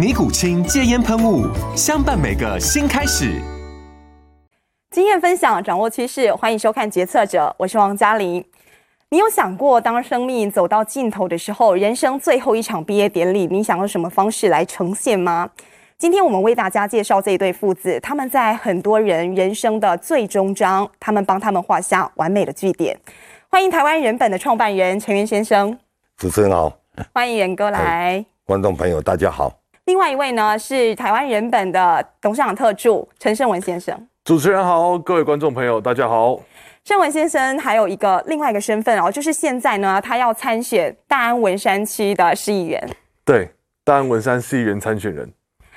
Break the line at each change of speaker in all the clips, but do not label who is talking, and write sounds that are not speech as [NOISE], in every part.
尼古清戒烟喷雾，相伴每个新开始。
经验分享，掌握趋势，欢迎收看《决策者》，我是王嘉玲。你有想过，当生命走到尽头的时候，人生最后一场毕业典礼，你想用什么方式来呈现吗？今天我们为大家介绍这一对父子，他们在很多人人生的最终章，他们帮他们画下完美的句点。欢迎台湾人本的创办人陈元先生。
主持人好，
欢迎元哥来。
观众朋友大家好。
另外一位呢是台湾人本的董事长特助陈胜文先生。
主持人好，各位观众朋友大家好。
胜文先生还有一个另外一个身份哦，就是现在呢他要参选大安文山区的市议员。
对，大安文山市议员参选人。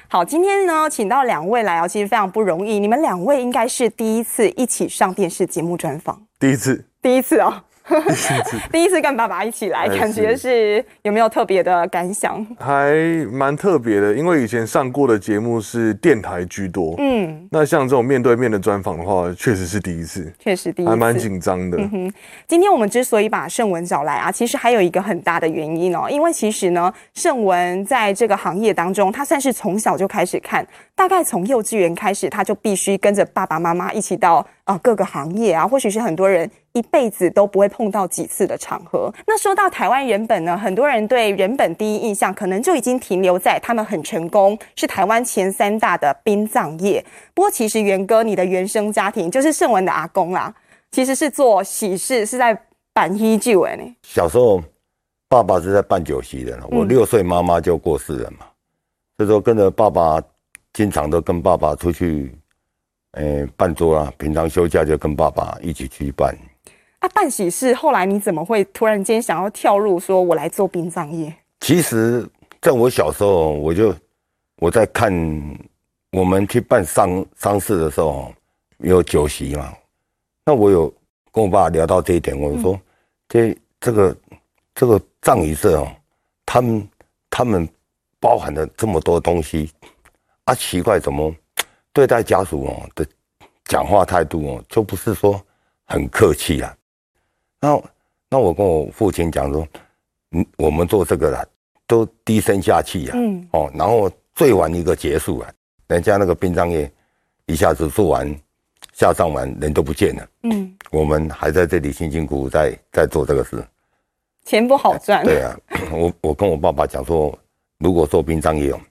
好，今天呢，请到两位来哦，其实非常不容易。你们两位应该是第一次一起上电视节目专访，
第一次，
第一次哦。[LAUGHS] 第一次跟爸爸一起来，感觉是有没有特别的感想？
还蛮特别的，因为以前上过的节目是电台居多。嗯，那像这种面对面的专访的话，确实是第一次，
确实第一次，
还蛮紧张的。
嗯哼，今天我们之所以把盛文找来啊，其实还有一个很大的原因哦，因为其实呢，盛文在这个行业当中，他算是从小就开始看，大概从幼稚园开始，他就必须跟着爸爸妈妈一起到啊各个行业啊，或许是很多人。一辈子都不会碰到几次的场合。那说到台湾人本呢，很多人对人本第一印象可能就已经停留在他们很成功，是台湾前三大的殡葬业。不过其实元哥，你的原生家庭就是盛文的阿公啦，其实是做喜事，是在办喜酒诶。
小时候爸爸是在办酒席的，我六岁妈妈就过世了嘛，所以说跟着爸爸，经常都跟爸爸出去，诶办桌啊，平常休假就跟爸爸一起去办。
啊，办喜事，后来你怎么会突然间想要跳入说，我来做殡葬业？
其实，在我小时候，我就我在看我们去办丧丧事的时候，有酒席嘛。那我有跟我爸聊到这一点，我说，这这个这个葬仪社哦，他们他们包含了这么多东西，啊，奇怪，怎么对待家属哦的讲话态度哦，就不是说很客气啊。那那我跟我父亲讲说，嗯，我们做这个啦，都低声下气啊，嗯，哦，然后最晚一个结束啊，人家那个殡葬业一下子做完，下葬完人都不见了，嗯，我们还在这里辛辛苦苦在在做这个事，
钱不好赚。
对啊，[COUGHS] 我我跟我爸爸讲说，如果做殡葬业哦，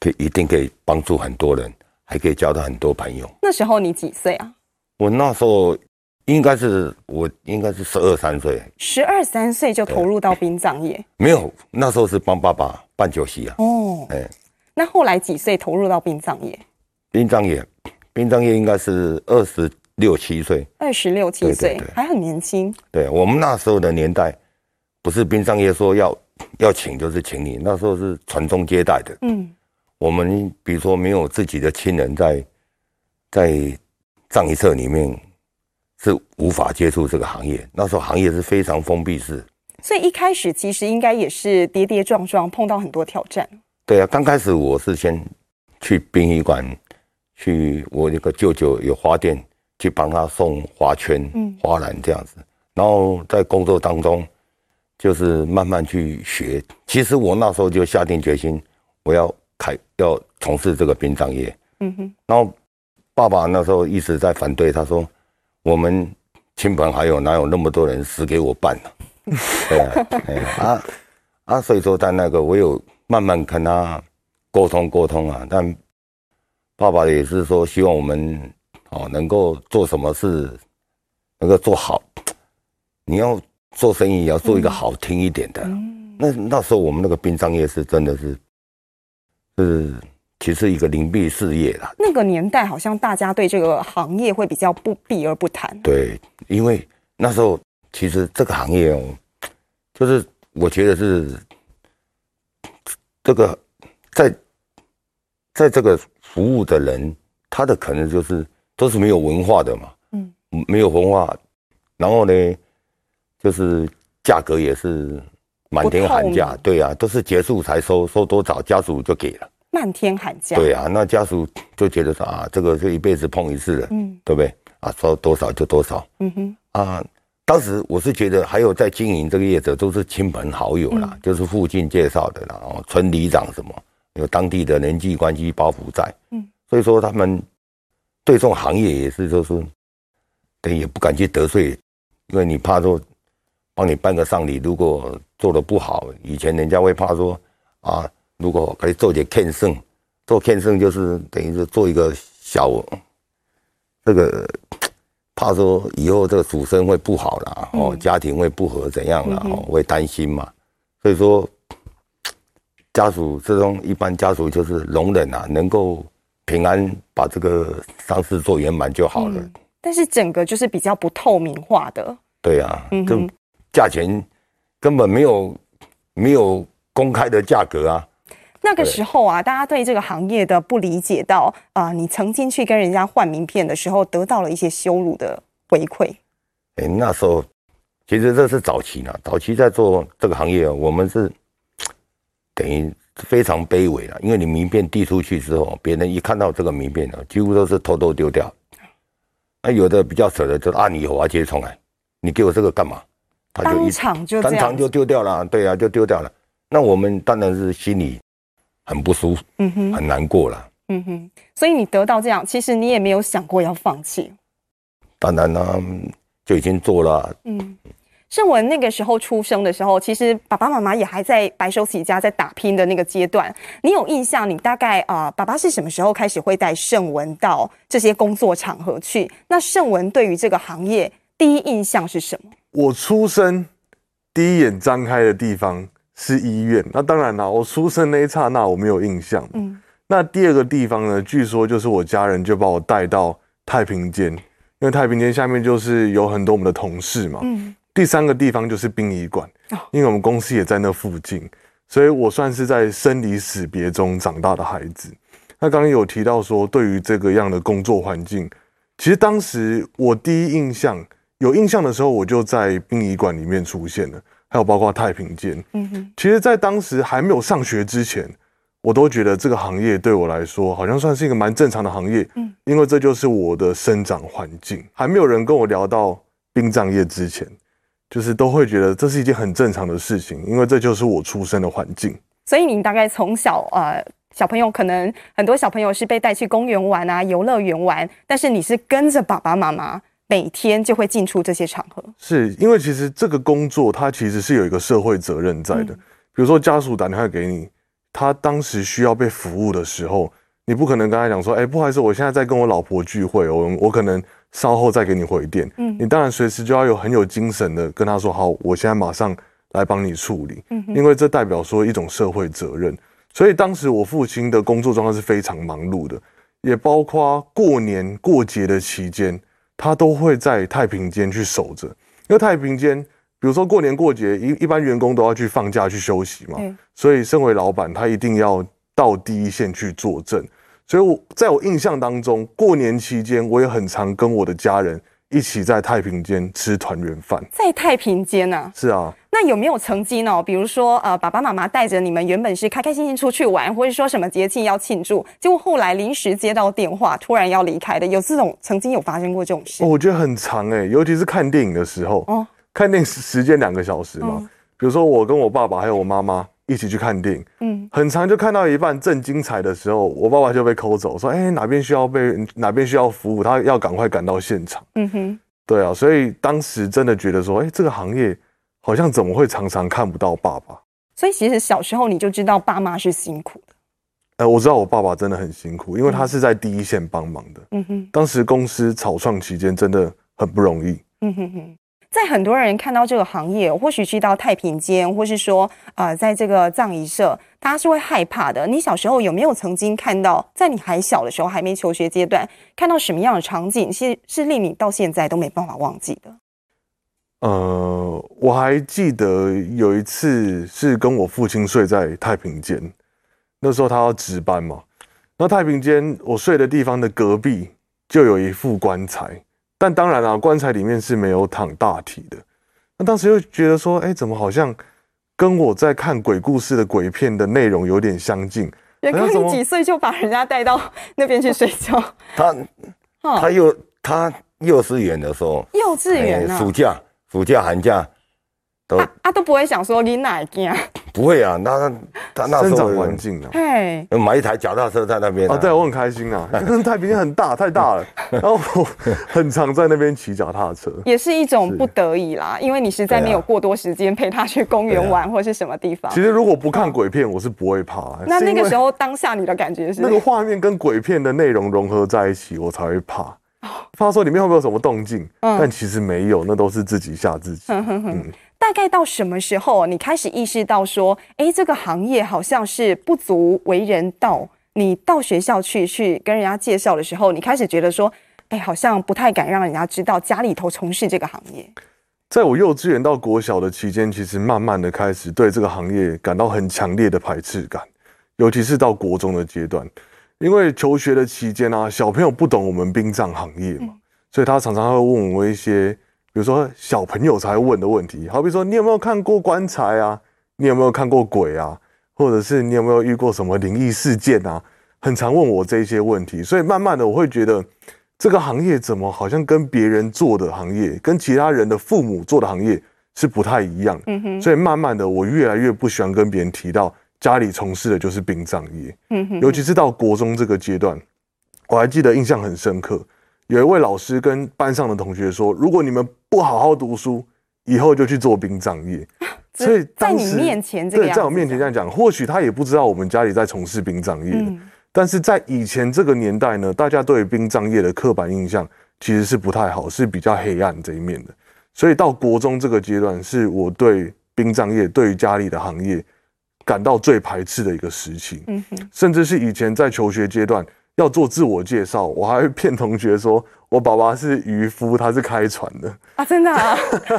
可以一定可以帮助很多人，还可以交到很多朋友。
那时候你几岁啊？
我那时候。应该是我应该是十二三岁，
十二三岁就投入到殡葬业？
没有，那时候是帮爸爸办酒席啊。哦，
哎，那后来几岁投入到殡葬业？
殡葬业，殡葬业应该是二十六七岁，
二十六七岁还很年轻。
对，我们那时候的年代，不是殡葬业说要要请就是请你，那时候是传宗接代的。嗯，我们比如说没有自己的亲人在在葬仪社里面。是无法接触这个行业，那时候行业是非常封闭式，
所以一开始其实应该也是跌跌撞撞，碰到很多挑战。
对啊，刚开始我是先去殡仪馆，去我那个舅舅有花店，去帮他送花圈、花篮这样子。然后在工作当中，就是慢慢去学。其实我那时候就下定决心，我要开要从事这个殡葬业。嗯哼。然后爸爸那时候一直在反对，他说。我们亲朋好友哪有那么多人死给我办呢？[LAUGHS] 对啊，啊啊，所以说在那个我有慢慢跟他沟通沟通啊，但爸爸也是说希望我们哦，能够做什么事，能够做好。你要做生意，也要做一个好听一点的。嗯、那那时候我们那个殡葬业是真的是，是其实一个灵璧事业啦。
那个年代好像大家对这个行业会比较不避而不谈。
对，因为那时候其实这个行业哦，就是我觉得是这个在在这个服务的人，他的可能就是都是没有文化的嘛。嗯，没有文化，然后呢？就是价格也是满天喊价，对啊，都是结束才收，收多少家属就给了，
漫天喊价，
对啊，那家属就觉得说啊，这个就一辈子碰一次了，嗯，对不对？啊，说多少就多少，嗯哼，啊，当时我是觉得还有在经营这个业者都是亲朋好友啦，嗯、就是附近介绍的啦，哦，村里长什么有当地的人际关系包袱在，嗯，所以说他们对这种行业也是就是等于也不敢去得罪，因为你怕说。帮你办个丧礼，如果做的不好，以前人家会怕说啊，如果可以做点献圣，做献圣就是等于是做一个小，这个 [COUGHS] 怕说以后这个主生会不好了哦，家庭会不和怎样了哦，会担心嘛，所以说 [COUGHS] 家属这种一般家属就是容忍啊，能够平安把这个丧事做圆满就好了。
但是整个就是比较不透明化的。
对啊，就。价钱根本没有没有公开的价格啊！
那个时候啊，大家对这个行业的不理解到啊，你曾经去跟人家换名片的时候，得到了一些羞辱的回馈。
哎，那时候其实这是早期呢，早期在做这个行业，我们是等于非常卑微了，因为你名片递出去之后，别人一看到这个名片呢，几乎都是偷偷丢掉。那有的比较舍得，就啊，你以后我要接着重来，你给我这个干嘛？
他就一当场就当
场就丢掉了，对啊，就丢掉了。那我们当然是心里很不舒服，嗯哼，很难过了，嗯
哼。所以你得到这样，其实你也没有想过要放弃。
当然啦，就已经做了。
嗯，胜文那个时候出生的时候，其实爸爸妈妈也还在白手起家，在打拼的那个阶段。你有印象？你大概啊、呃，爸爸是什么时候开始会带胜文到这些工作场合去？那胜文对于这个行业第一印象是什么？
我出生第一眼张开的地方是医院，那当然啦，我出生那一刹那我没有印象。嗯，那第二个地方呢，据说就是我家人就把我带到太平间，因为太平间下面就是有很多我们的同事嘛。嗯，第三个地方就是殡仪馆，因为我们公司也在那附近，所以我算是在生离死别中长大的孩子。那刚刚有提到说，对于这个样的工作环境，其实当时我第一印象。有印象的时候，我就在殡仪馆里面出现了，还有包括太平间。嗯哼，其实，在当时还没有上学之前，我都觉得这个行业对我来说，好像算是一个蛮正常的行业。嗯，因为这就是我的生长环境。还没有人跟我聊到殡葬业之前，就是都会觉得这是一件很正常的事情，因为这就是我出生的环境。
所以，你大概从小呃，小朋友可能很多小朋友是被带去公园玩啊、游乐园玩，但是你是跟着爸爸妈妈。每天就会进出这些场合，
是因为其实这个工作它其实是有一个社会责任在的。嗯、比如说家属打电话给你，他当时需要被服务的时候，你不可能跟他讲说：“哎、欸，不好意思，我现在在跟我老婆聚会，我我可能稍后再给你回电。”嗯，你当然随时就要有很有精神的跟他说：“好，我现在马上来帮你处理。”嗯，因为这代表说一种社会责任。所以当时我父亲的工作状态是非常忙碌的，也包括过年过节的期间。他都会在太平间去守着，因为太平间，比如说过年过节，一一般员工都要去放假去休息嘛，嗯、所以身为老板，他一定要到第一线去作证。所以我在我印象当中，过年期间，我也很常跟我的家人一起在太平间吃团圆饭。
在太平间呢、啊？
是啊。
那有没有曾经哦？比如说，呃，爸爸妈妈带着你们原本是开开心心出去玩，或者说什么节庆要庆祝，结果后来临时接到电话，突然要离开的，有这种曾经有发生过这种事？
我觉得很长哎，尤其是看电影的时候。哦，看电影时间两个小时嘛。嗯、比如说，我跟我爸爸还有我妈妈一起去看电影，嗯，很长，就看到一半正精彩的时候，我爸爸就被抠走，说：“哎、欸，哪边需要被哪边需要服务，他要赶快赶到现场。”嗯哼，对啊，所以当时真的觉得说：“哎、欸，这个行业。”好像怎么会常常看不到爸爸？
所以其实小时候你就知道爸妈是辛苦的。
呃，我知道我爸爸真的很辛苦，因为他是在第一线帮忙的。嗯哼，当时公司草创期间真的很不容易。嗯哼
哼。在很多人看到这个行业，或许去到太平间，或是说，呃，在这个葬仪社，大家是会害怕的。你小时候有没有曾经看到，在你还小的时候，还没求学阶段，看到什么样的场景，是是令你到现在都没办法忘记的？
呃，我还记得有一次是跟我父亲睡在太平间，那时候他要值班嘛，那太平间我睡的地方的隔壁就有一副棺材。但当然啊，棺材里面是没有躺大体的。那当时又觉得说，哎，怎么好像跟我在看鬼故事的鬼片的内容有点相近？
也可你几岁就把人家带到那边去睡觉？[LAUGHS]
他，他幼他幼稚园的时候，
幼稚园啊，
暑假、暑假、寒假。
都啊，啊都不会想说你哪一件？
不会啊，那他那时候
环境啊，
嘿，
买一台脚踏车在那边
啊，对我很开心啊，[LAUGHS] 太平间很大，太大了，[LAUGHS] 然后我很常在那边骑脚踏车，
也是一种不得已啦，因为你实在没有过多时间陪他去公园玩或是什么地方。
其实如果不看鬼片，我是不会怕。
那那个时候当下你的感觉是？
那个画面跟鬼片的内容融合在一起，我才会怕。[LAUGHS] 怕说里面会不会有什么动静？但其实没有，那都是自己吓自己。嗯。
大概到什么时候你开始意识到说，哎，这个行业好像是不足为人道？你到学校去去跟人家介绍的时候，你开始觉得说，哎，好像不太敢让人家知道家里头从事这个行业。
在我幼稚园到国小的期间，其实慢慢的开始对这个行业感到很强烈的排斥感，尤其是到国中的阶段，因为求学的期间啊，小朋友不懂我们殡葬行业嘛，所以他常常会问我一些。比如说小朋友才问的问题，好比说你有没有看过棺材啊？你有没有看过鬼啊？或者是你有没有遇过什么灵异事件啊？很常问我这些问题，所以慢慢的我会觉得这个行业怎么好像跟别人做的行业，跟其他人的父母做的行业是不太一样。嗯哼。所以慢慢的我越来越不喜欢跟别人提到家里从事的就是殡葬业。嗯哼。尤其是到国中这个阶段，我还记得印象很深刻。有一位老师跟班上的同学说：“如果你们不好好读书，以后就去做殡葬业。[LAUGHS] ”所以
在你面前这样，
对，在我面前这样讲，或许他也不知道我们家里在从事殡葬业。嗯，但是在以前这个年代呢，大家对殡葬业的刻板印象其实是不太好，是比较黑暗这一面的。所以到国中这个阶段，是我对殡葬业、对于家里的行业感到最排斥的一个时期。嗯哼，甚至是以前在求学阶段。要做自我介绍，我还会骗同学说我爸爸是渔夫，他是开船的
啊！真的啊，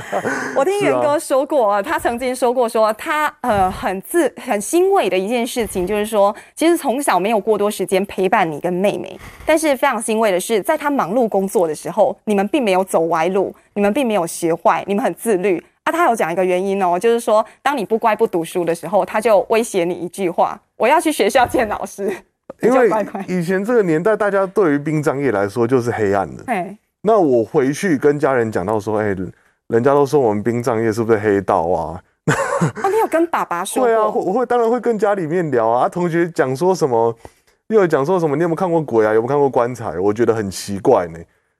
[LAUGHS] 我听元哥说过，啊、他曾经说过，说他呃很自很欣慰的一件事情，就是说其实从小没有过多时间陪伴你跟妹妹，但是非常欣慰的是，在他忙碌工作的时候，你们并没有走歪路，你们并没有学坏，你们很自律啊。他有讲一个原因哦，就是说当你不乖不读书的时候，他就威胁你一句话：我要去学校见老师。[LAUGHS]
因为以前这个年代，大家对于殡葬业来说就是黑暗的。那我回去跟家人讲到说，哎，人家都说我们殡葬业是不是黑道啊？[LAUGHS]
哦，你有跟爸爸说？
对啊，我会当然会跟家里面聊啊。同学讲说什么，又有讲说什么，你有没有看过鬼啊？有没有看过棺材？我觉得很奇怪呢。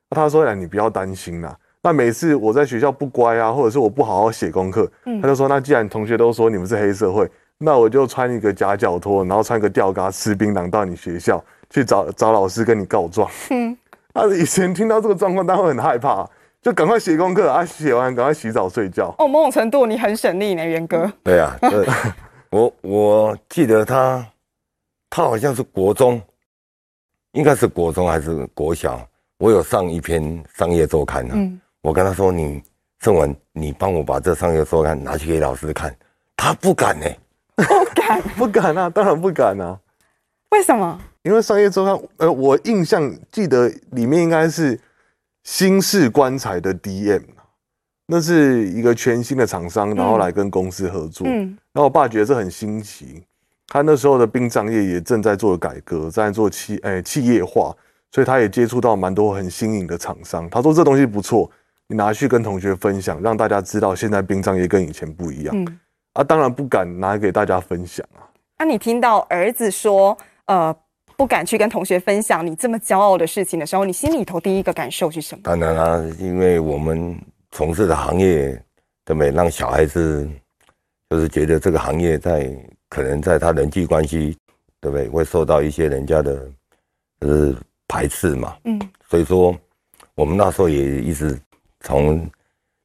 他说：“哎，你不要担心啦。”那每次我在学校不乖啊，或者是我不好好写功课，他就说：“那既然同学都说你们是黑社会。”那我就穿一个夹脚拖，然后穿个吊嘎吃槟榔到你学校去找找老师跟你告状。嗯，[LAUGHS] 他以前听到这个状况，他会很害怕，就赶快写功课啊，写完赶快洗澡睡觉。
哦，某种程度你很省力呢，元哥。
对啊，[LAUGHS] 我我记得他，他好像是国中，应该是国中还是国小，我有上一篇商业周刊呢。嗯，我跟他说：“你盛文，你帮我把这商业周刊拿去给老师看。”他不敢呢。
不敢，[LAUGHS]
不敢啊！当然不敢啊！
为什么？
因为商业周刊，呃，我印象记得里面应该是新式棺材的 DM，那是一个全新的厂商，然后来跟公司合作。嗯，然后我爸觉得这很新奇，他那时候的殡葬业也正在做改革，正在做企，哎，企业化，所以他也接触到蛮多很新颖的厂商。他说这东西不错，你拿去跟同学分享，让大家知道现在殡葬业跟以前不一样。嗯。啊、当然不敢拿给大家分享啊。
那、啊、你听到儿子说，呃，不敢去跟同学分享你这么骄傲的事情的时候，你心里头第一个感受是什么？
当然啦、啊，因为我们从事的行业，对不对？让小孩子就是觉得这个行业在可能在他人际关系对不对？会受到一些人家的，呃，排斥嘛。嗯，所以说，我们那时候也一直从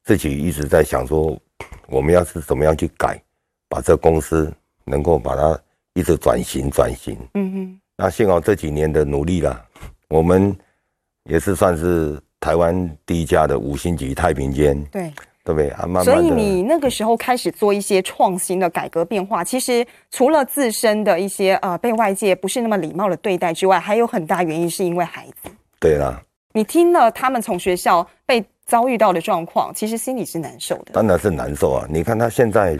自己一直在想说，[CLEARS THROAT] 我们要是怎么样去改，把这公司能够把它一直转型转型。嗯哼。那幸好这几年的努力了，[CLEARS THROAT] 我们也是算是台湾第一家的五星级太平间。对。对不对？啊，慢慢。
所以你那个时候开始做一些创新的改革变化，其实除了自身的一些呃被外界不是那么礼貌的对待之外，还有很大原因是因为孩子。
对啦。
你听了他们从学校被遭遇到的状况，其实心里是难受的。
当然是难受啊！你看他现在，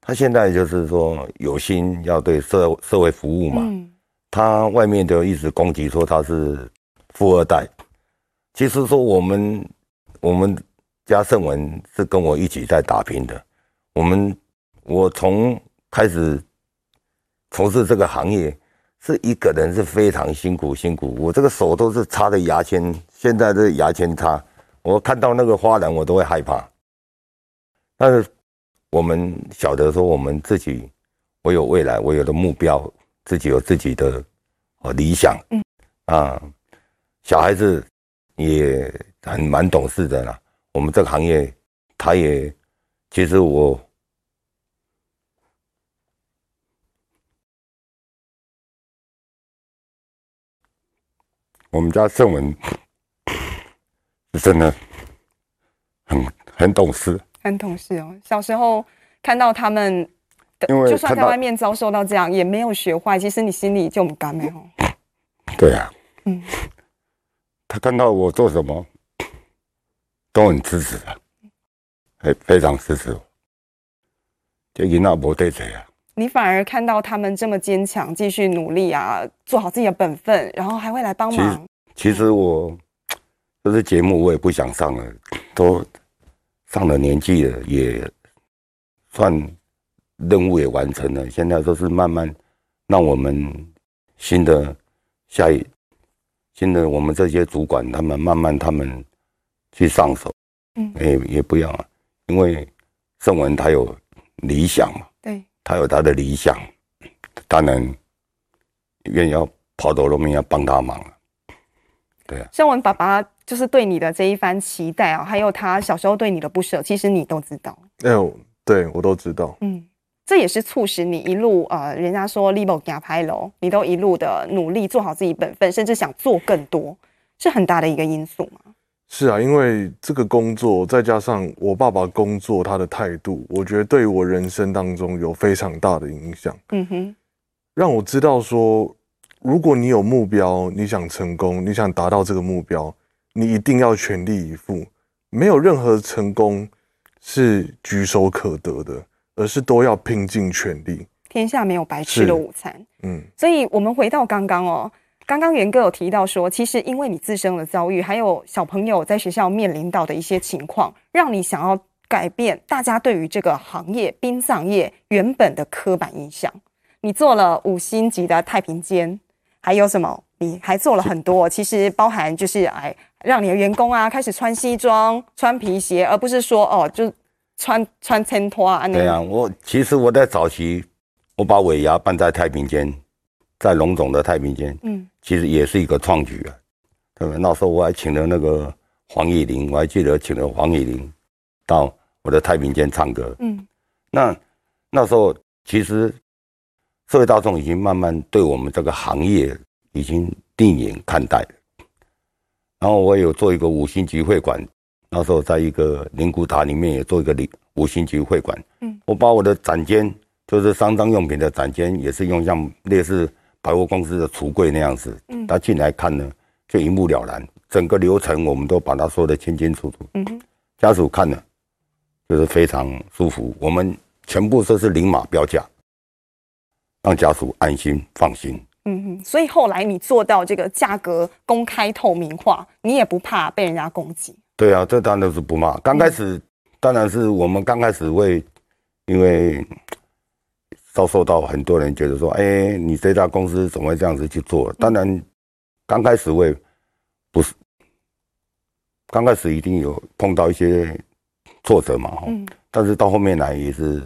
他现在就是说有心要对社社会服务嘛。嗯。他外面都一直攻击说他是富二代，其实说我们我们。家盛文是跟我一起在打拼的。我们，我从开始从事这个行业，是一个人是非常辛苦辛苦。我这个手都是插的牙签，现在这牙签插，我看到那个花篮我都会害怕。但是我们晓得说，我们自己，我有未来，我有的目标，自己有自己的呃理想。嗯啊，小孩子也很蛮懂事的啦。我们这个行业，他也其实我，我们家盛文是真的很很懂事，
很懂事哦。小时候看到他们，因为就算在外面遭受到这样，也没有学坏。其实你心里就很甘美哦。
对啊，嗯，他看到我做什么。都很支持的，非非常支持我。这囡仔没得罪啊。
你反而看到他们这么坚强，继续努力啊，做好自己的本分，然后还会来帮忙。
其实我这些节目我也不想上了，都上了年纪了，也算任务也完成了。现在都是慢慢让我们新的下一新的我们这些主管他们慢慢他们。去上手，嗯，也也不要，因为盛文他有理想嘛，对，他有他的理想，当然愿意要抛头露面要帮他忙了，对啊。
盛文爸爸就是对你的这一番期待啊，还有他小时候对你的不舍，其实你都知道。
哎呦，对我都知道。
嗯，这也是促使你一路呃，人家说立某加拍楼，你都一路的努力做好自己本分，甚至想做更多，是很大的一个因素嘛。
是啊，因为这个工作，再加上我爸爸工作他的态度，我觉得对我人生当中有非常大的影响。嗯哼，让我知道说，如果你有目标，你想成功，你想达到这个目标，你一定要全力以赴。没有任何成功是举手可得的，而是都要拼尽全力。
天下没有白吃的午餐。嗯，所以我们回到刚刚哦。刚刚元哥有提到说，其实因为你自身的遭遇，还有小朋友在学校面临到的一些情况，让你想要改变大家对于这个行业殡葬业原本的刻板印象。你做了五星级的太平间，还有什么？你还做了很多，其实包含就是哎，让你的员工啊开始穿西装、穿皮鞋，而不是说哦就穿穿衬托啊。
对啊，我其实我在早期，我把尾牙办在太平间。在龙总的太平间，嗯，其实也是一个创举啊，对不对？那时候我还请了那个黄义玲，我还记得请了黄义玲到我的太平间唱歌，嗯，那那时候其实社会大众已经慢慢对我们这个行业已经另眼看待了。然后我也有做一个五星级会馆，那时候在一个灵骨塔里面也做一个五星级会馆，嗯，我把我的展间就是丧葬用品的展间，也是用像类似。百货公司的橱柜那样子，嗯，他进来看呢，就一目了然，整个流程我们都把它说得清清楚楚，嗯哼，家属看了就是非常舒服，我们全部都是零码标价，让家属安心放心，
嗯哼，所以后来你做到这个价格公开透明化，你也不怕被人家攻击？
对啊，这当然是不骂，刚开始、嗯、当然是我们刚开始会因为。遭受到很多人觉得说：“哎，你这家公司怎么会这样子去做？”当然，刚开始会不是，刚开始一定有碰到一些挫折嘛。嗯。但是到后面来也是，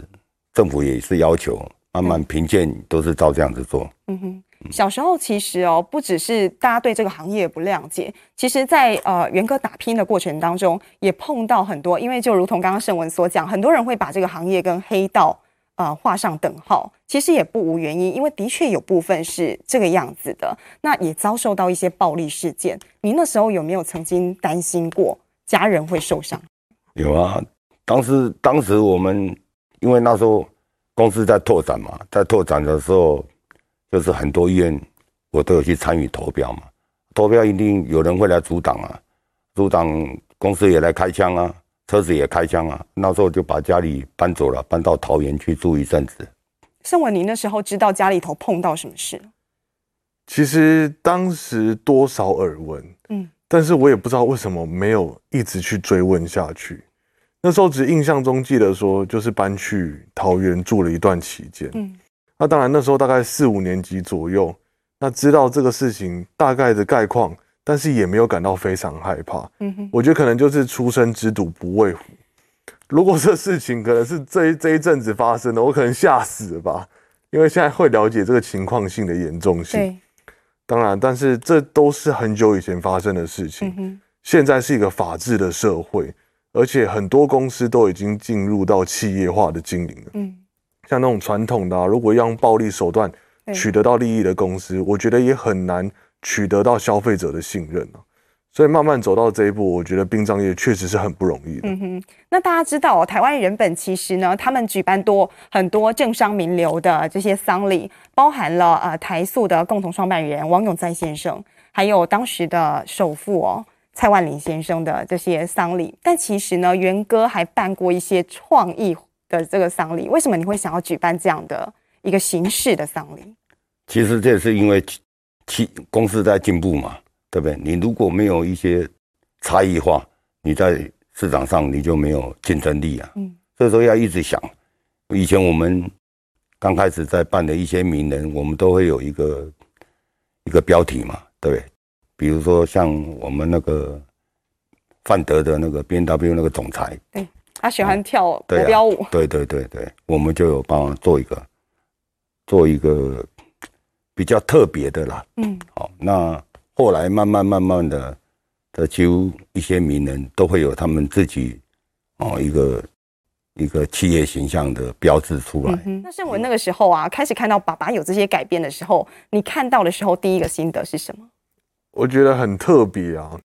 政府也是要求慢慢评鉴都是照这样子做。
嗯哼，小时候其实哦，不只是大家对这个行业不谅解，其实在呃元哥打拼的过程当中，也碰到很多，因为就如同刚刚胜文所讲，很多人会把这个行业跟黑道呃画上等号，其实也不无原因，因为的确有部分是这个样子的，那也遭受到一些暴力事件。您那时候有没有曾经担心过家人会受伤？
有啊，当时当时我们因为那时候。公司在拓展嘛，在拓展的时候，就是很多医院我都有去参与投标嘛。投标一定有人会来阻挡啊，阻挡公司也来开枪啊，车子也开枪啊。那时候就把家里搬走了，搬到桃园去住一阵子。
盛文，你那时候知道家里头碰到什么事？
其实当时多少耳闻，嗯，但是我也不知道为什么没有一直去追问下去。那时候只印象中记得说，就是搬去桃园住了一段期间。嗯，那当然那时候大概四五年级左右，那知道这个事情大概的概况，但是也没有感到非常害怕。嗯哼，我觉得可能就是初生之犊不畏虎。如果这事情可能是这一这一阵子发生的，我可能吓死了吧。因为现在会了解这个情况性的严重性。对，当然，但是这都是很久以前发生的事情。嗯哼，现在是一个法治的社会。而且很多公司都已经进入到企业化的经营了。嗯，像那种传统的，啊，如果要用暴力手段取得到利益的公司，我觉得也很难取得到消费者的信任啊。所以慢慢走到这一步，我觉得殡葬业确实是很不容易的。嗯
哼，那大家知道哦，台湾人本其实呢，他们举办多很多政商名流的这些丧礼，包含了呃台塑的共同创办人王永在先生，还有当时的首富哦。蔡万林先生的这些丧礼，但其实呢，元哥还办过一些创意的这个丧礼。为什么你会想要举办这样的一个形式的丧礼？
其实这也是因为其公司在进步嘛，对不对？你如果没有一些差异化，你在市场上你就没有竞争力啊。嗯，所以说要一直想。以前我们刚开始在办的一些名人，我们都会有一个一个标题嘛，对不对？比如说像我们那个范德的那个 BMW 那个总裁，
对，他喜欢跳国标舞，
对对对对，我们就有帮他做一个做一个比较特别的啦。嗯，好，那后来慢慢慢慢的，这几乎一些名人都会有他们自己哦一个一个企业形象的标志出来。
那胜文那个时候啊，开始看到爸爸有这些改变的时候，你看到的时候第一个心得是什么？
我觉得很特别啊，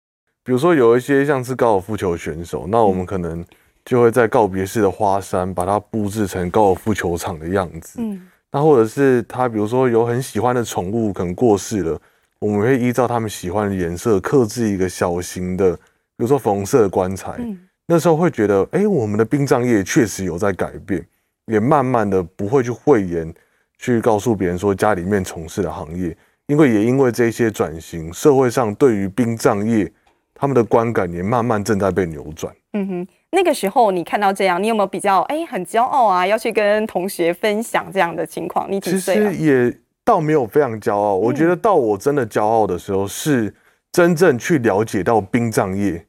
比如说有一些像是高尔夫球选手，那我们可能就会在告别式的花山把它布置成高尔夫球场的样子。嗯，那或者是他比如说有很喜欢的宠物可能过世了，我们会依照他们喜欢的颜色刻制一个小型的，比如说粉红色的棺材。嗯，那时候会觉得，哎，我们的殡葬业确实有在改变，也慢慢的不会去讳言，去告诉别人说家里面从事的行业。因为也因为这些转型，社会上对于殡葬业他们的观感也慢慢正在被扭转。
嗯哼，那个时候你看到这样，你有没有比较哎很骄傲啊？要去跟同学分享这样的情况？你几岁啊？
其实也倒没有非常骄傲。我觉得到我真的骄傲的时候，是真正去了解到殡葬业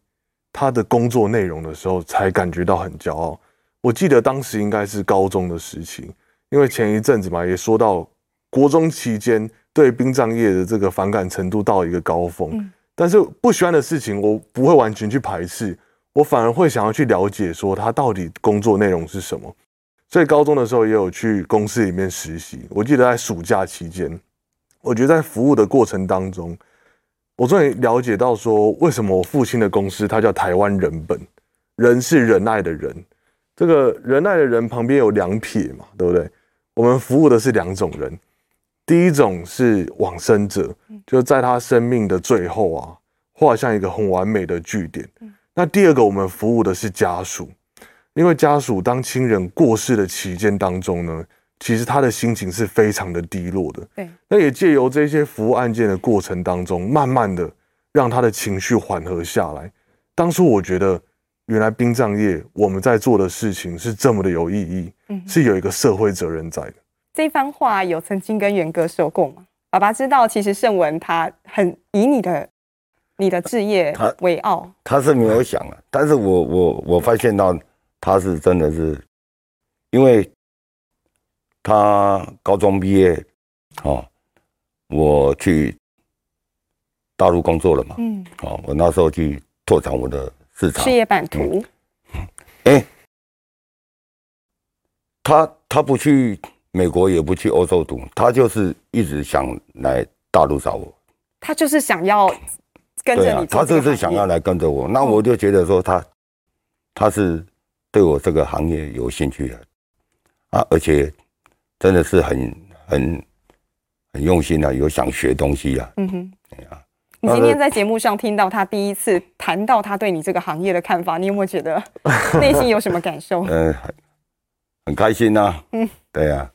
他的工作内容的时候，才感觉到很骄傲。我记得当时应该是高中的时期，因为前一阵子嘛，也说到国中期间。对殡葬业的这个反感程度到一个高峰，嗯，但是不喜欢的事情我不会完全去排斥，我反而会想要去了解说他到底工作内容是什么。所以高中的时候也有去公司里面实习。我记得在暑假期间，我觉得在服务的过程当中，我终于了解到说为什么我父亲的公司它叫台湾人本，人是仁爱的人，这个仁爱的人旁边有两撇嘛，对不对？我们服务的是两种人。第一种是往生者，就在他生命的最后啊，画像一个很完美的句点。那第二个，我们服务的是家属，因为家属当亲人过世的期间当中呢，其实他的心情是非常的低落的。对，那也借由这些服务案件的过程当中，慢慢的让他的情绪缓和下来。当初我觉得，原来殡葬业我们在做的事情是这么的有意义，是有一个社会责任在的。
这番话有曾经跟元哥说过吗？爸爸知道，其实盛文他很以你的你的置业为傲。
他是没有想啊，但是我我我发现到他是真的是，因为他高中毕业，哦，我去大陆工作了嘛，嗯，哦，我那时候去拓展我的市场，
事业版图，
哎、嗯欸，他他不去美国，也不去欧洲读，他就是一直想来大陆找我，
他就是想要跟着你，
他就是想要来跟着我，那我就觉得说他他是对我这个行业有兴趣的。啊，而且真的是很很很用心啊，有想学东西啊。嗯哼，对啊。
你今天在节目上听到他第一次谈到他对你这个行业的看法，你有没有觉得内心有什么感受？
嗯，[LAUGHS] 很很开心呐。嗯，对啊。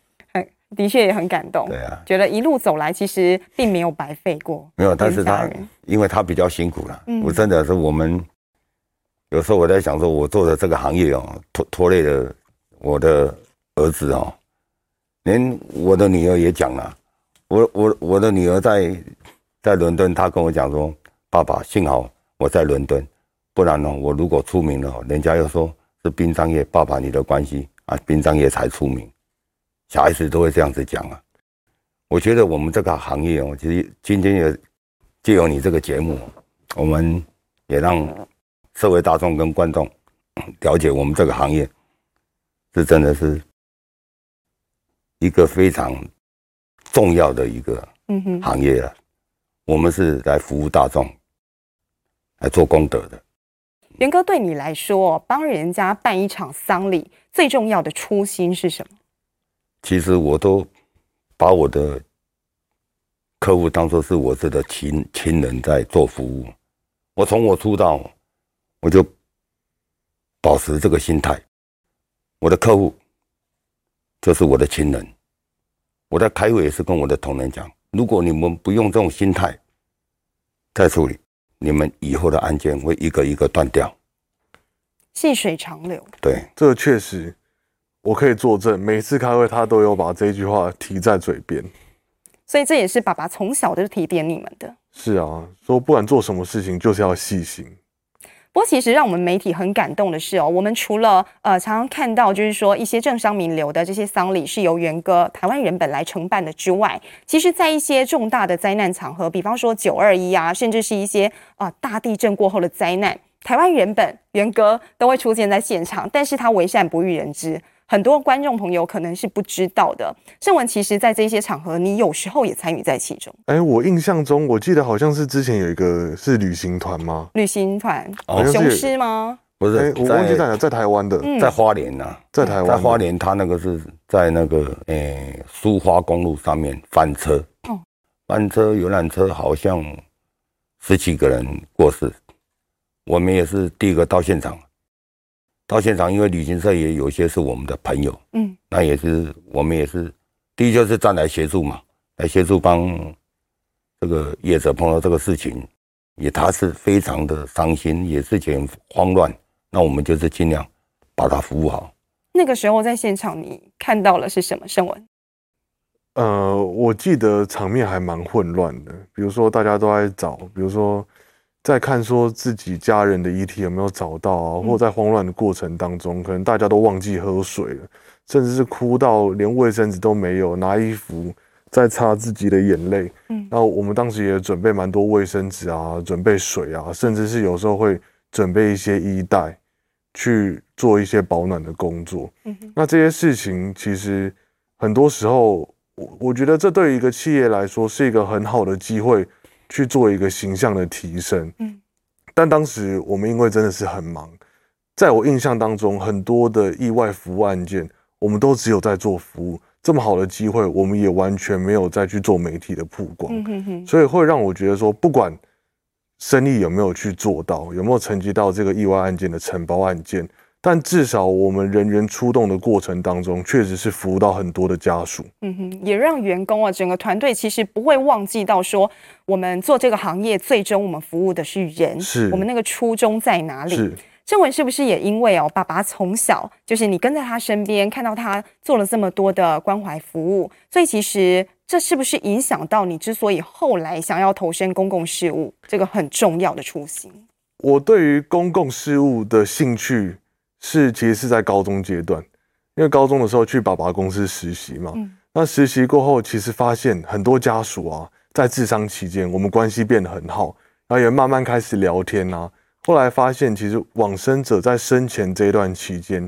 很的确也很感动。
对啊。
觉得一路走来其实并没有白费过。
没有，但是他因为他比较辛苦了。嗯。我真的是我们有时候我在想说，我做的这个行业哦，拖拖累了我的。儿子哦，连我的女儿也讲了，我我我的女儿在在伦敦，她跟我讲说，爸爸幸好我在伦敦，不然呢，我如果出名了，人家又说是殡葬业爸爸你的关系啊，殡葬业才出名，小孩子都会这样子讲啊。我觉得我们这个行业哦，其实今天也借由你这个节目，我们也让社会大众跟观众 [COUGHS] 了解我们这个行业这真的是。一个非常重要的一个行业了，我们是来服务大众，来做功德的。
元哥，对你来说，帮人家办一场丧礼，最重要的初心是什么？
其实我都把我的客户当作是我这的亲亲人在做服务。我从我出道，我就保持这个心态，我的客户。就是我的亲人，我在开会也是跟我的同仁讲，如果你们不用这种心态在处理，你们以后的案件会一个一个断掉，
细水长流。
对，这确实我可以作证，每次开会他都有把这句话提在嘴边，
所以这也是爸爸从小就提点你们的。
是啊，说不管做什么事情，就是要细心。
不过，其实让我们媒体很感动的是哦，我们除了呃常常看到就是说一些政商名流的这些丧礼是由元哥台湾人本来承办的之外，其实，在一些重大的灾难场合，比方说九二一啊，甚至是一些啊、呃、大地震过后的灾难，台湾人本元哥都会出现在现场，但是他为善不欲人知。很多观众朋友可能是不知道的，盛文其实，在这些场合，你有时候也参与在其中。
哎，我印象中，我记得好像是之前有一个是旅行团吗？
旅行团，雄狮吗？
不是，
我忘记在哪，在台湾的，
在花莲呐，在台湾，在花莲，他那个是在那个诶苏花公路上面翻车，哦，翻车游览车好像十几个人过世，我们也是第一个到现场。到现场，因为旅行社也有些是我们的朋友，嗯，那也是我们也是第一就是站来协助嘛，来协助帮这个业者碰到这个事情，也他是非常的伤心，也是很慌乱，那我们就是尽量把他服务好。
那个时候在现场，你看到了是什么？胜文？
呃，我记得场面还蛮混乱的，比如说大家都在找，比如说。在看说自己家人的遗体有没有找到啊，或在慌乱的过程当中，可能大家都忘记喝水了，甚至是哭到连卫生纸都没有，拿衣服在擦自己的眼泪。嗯，然后我们当时也准备蛮多卫生纸啊，准备水啊，甚至是有时候会准备一些衣袋去做一些保暖的工作。嗯，那这些事情其实很多时候，我我觉得这对于一个企业来说是一个很好的机会。去做一个形象的提升，嗯，但当时我们因为真的是很忙，在我印象当中，很多的意外服务案件，我们都只有在做服务，这么好的机会，我们也完全没有再去做媒体的曝光，嗯哼哼，所以会让我觉得说，不管生意有没有去做到，有没有承接到这个意外案件的承包案件。但至少我们人员出动的过程当中，确实是服务到很多的家属。
嗯哼，也让员工啊，整个团队其实不会忘记到说，我们做这个行业，最终我们服务的是人，是我们那个初衷在哪里？是胜文是不是也因为哦，爸爸从小就是你跟在他身边，看到他做了这么多的关怀服务，所以其实这是不是影响到你之所以后来想要投身公共事务这个很重要的初心？
我对于公共事务的兴趣。是，其实是在高中阶段，因为高中的时候去爸爸公司实习嘛，嗯、那实习过后，其实发现很多家属啊，在咨商期间，我们关系变得很好，然后也慢慢开始聊天啊。后来发现，其实往生者在生前这一段期间，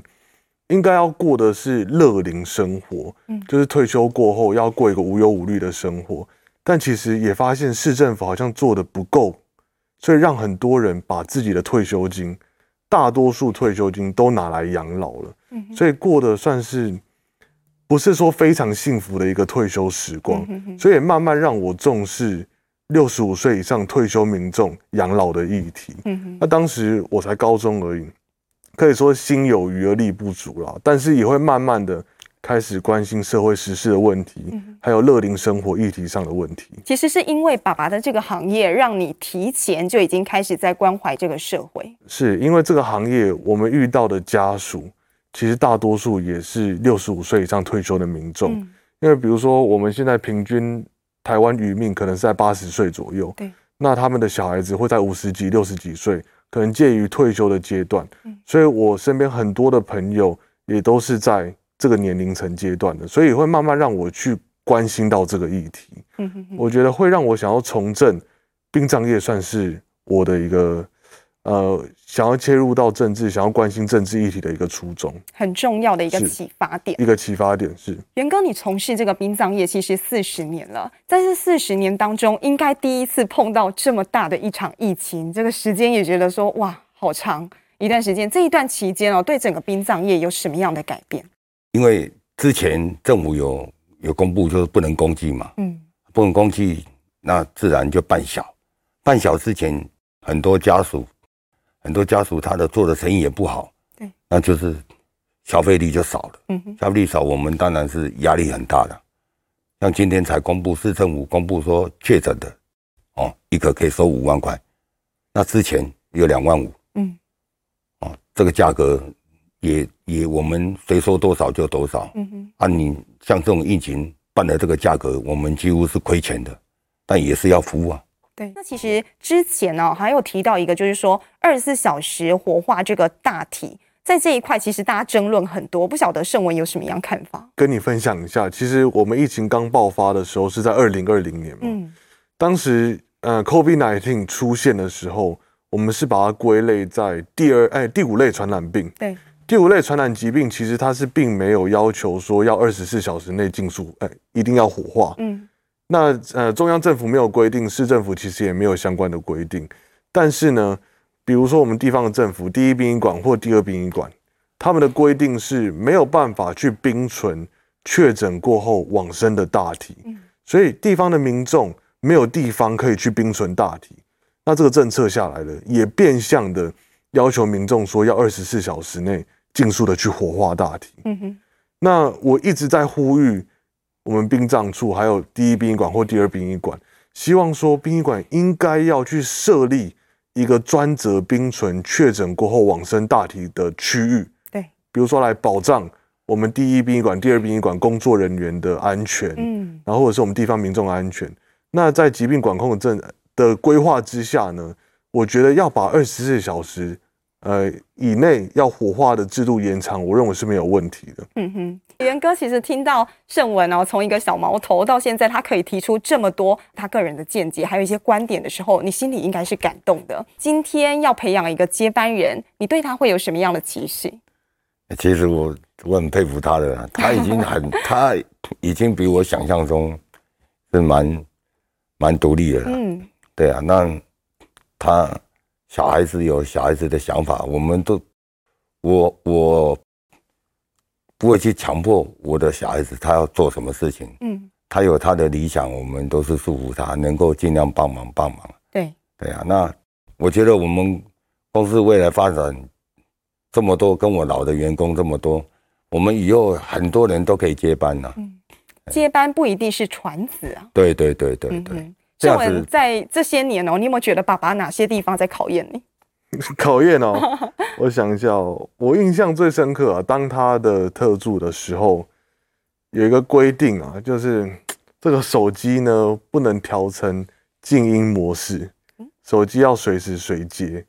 应该要过的是乐龄生活，嗯，就是退休过后要过一个无忧无虑的生活。但其实也发现市政府好像做的不够，所以让很多人把自己的退休金，大多数退休金都拿来养老了。所以过得算是不是说非常幸福的一个退休时光，所以也慢慢让我重视六十五岁以上退休民众养老的议题。那当时我才高中而已，可以说心有余而力不足了，但是也会慢慢的开始关心社会时事的问题，还有乐龄生活议题上的问题。
其实是因为爸爸的这个行业，让你提前就已经开始在关怀这个社会。
是因为这个行业，我们遇到的家属。其实大多数也是六十五岁以上退休的民众，嗯、因为比如说我们现在平均台湾余命可能是在八十岁左右，对，那他们的小孩子会在五十几、六十几岁，可能介于退休的阶段，嗯、所以我身边很多的朋友也都是在这个年龄层阶段的，所以会慢慢让我去关心到这个议题。嗯、哼哼我觉得会让我想要从政，殡葬业算是我的一个。呃，想要切入到政治，想要关心政治议题的一个初衷，
很重要的一个启发点。
一个启发点是，
元哥，你从事这个殡葬业其实四十年了，在这四十年当中，应该第一次碰到这么大的一场疫情，这个时间也觉得说哇，好长一段时间。这一段期间哦，对整个殡葬业有什么样的改变？
因为之前政府有有公布，就是不能公祭嘛，嗯，不能公祭，那自然就办小，办小之前很多家属。很多家属他的做的生意也不好，对，那就是消费力就少了。嗯哼，消费力少，我们当然是压力很大的。像今天才公布，市政府公布说确诊的，哦，一个可以收五万块，那之前有两万五。嗯，哦，这个价格也也我们谁说多少就多少。嗯哼，啊，你像这种疫情办的这个价格，我们几乎是亏钱的，但也是要服务啊。
对，那其实之前呢、哦，还有提到一个，就是说二十四小时活化这个大体，在这一块其实大家争论很多，不晓得盛文有什么样看法？
跟你分享一下，其实我们疫情刚爆发的时候是在二零二零年嘛，嗯，当时呃，COVID nineteen 出现的时候，我们是把它归类在第二哎第五类传染病，对，第五类传染疾病，其实它是并没有要求说要二十四小时内尽速哎一定要火化，嗯。那呃，中央政府没有规定，市政府其实也没有相关的规定。但是呢，比如说我们地方的政府，第一殡仪馆或第二殡仪馆，他们的规定是没有办法去冰存确诊过后往生的大体，所以地方的民众没有地方可以去冰存大体。那这个政策下来了，也变相的要求民众说要二十四小时内尽速的去火化大体。嗯哼。那我一直在呼吁。我们殡葬处还有第一殡仪馆或第二殡仪馆，希望说殡仪馆应该要去设立一个专责冰存确诊过后往生大体的区域。对，比如说来保障我们第一殡仪馆、第二殡仪馆工作人员的安全，嗯，然后或者是我们地方民众的安全。那在疾病管控的政的规划之下呢，我觉得要把二十四小时。呃，以内要火化的制度延长，我认为是没有问题的。嗯哼，
元哥其实听到盛文哦，从一个小毛头到现在，他可以提出这么多他个人的见解，还有一些观点的时候，你心里应该是感动的。今天要培养一个接班人，你对他会有什么样的期许？
其实我我很佩服他的，他已经很，[LAUGHS] 他已经比我想象中是蛮蛮独立的了。嗯，对啊，那他。小孩子有小孩子的想法，我们都，我我不会去强迫我的小孩子他要做什么事情。嗯，他有他的理想，我们都是祝福他能够尽量帮忙帮忙。对对啊，那我觉得我们公司未来发展这么多，跟我老的员工这么多，我们以后很多人都可以接班了。嗯，
接班不一定是传子啊。
对对对对对，
圣文在这些年哦，你有没有觉得爸爸哪些地方在考验你？[LAUGHS]
考验哦，[LAUGHS] 我想一下哦，我印象最深刻啊，当他的特助的时候，有一个规定啊，就是 [TSK] 这个手机呢不能调成静音模式，手机要随时随接，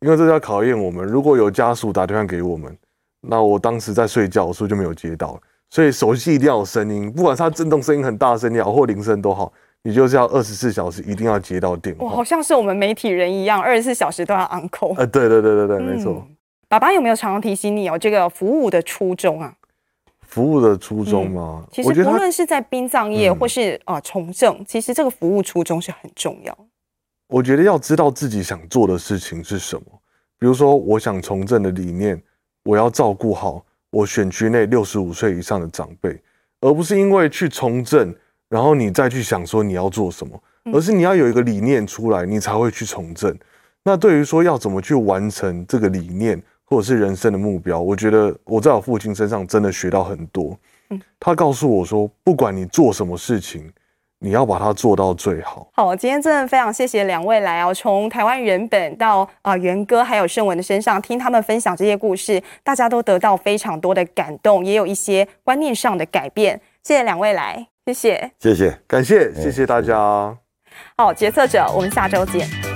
因为这要考验我们。如果有家属打电话给我们，那我当时在睡觉，所以就没有接到。所以手机一定要有声音，不管它震动声音很大声也好，或铃声都好，你就是要二十四小时一定要接到电话。
哇，好像是我们媒体人一样，二十四小时都要 on call。
呃，对对对对对，没错。
嗯，爸爸有没有常常提醒你哦，这个服务的初衷啊？
服务的初衷吗？
嗯，其实不论是在殡葬业或是啊从政，其实这个服务初衷是很重要。
我觉得要知道自己想做的事情是什么。比如说，我想从政的理念，我要照顾好我选区内六十五岁以上的长辈，而不是因为去从政，然后你再去想说你要做什么，而是你要有一个理念出来，你才会去从政。那对于说要怎么去完成这个理念或者是人生的目标，我觉得我在我父亲身上真的学到很多。他告诉我说，不管你做什么事情。你要把它做到最好。
好，今天真的非常谢谢两位来哦，从台湾人本到啊、呃、元哥还有胜文的身上听他们分享这些故事，大家都得到非常多的感动，也有一些观念上的改变。谢谢两位来，谢谢，
谢谢，
感谢，谢谢大家。
好，决策者，我们下周见。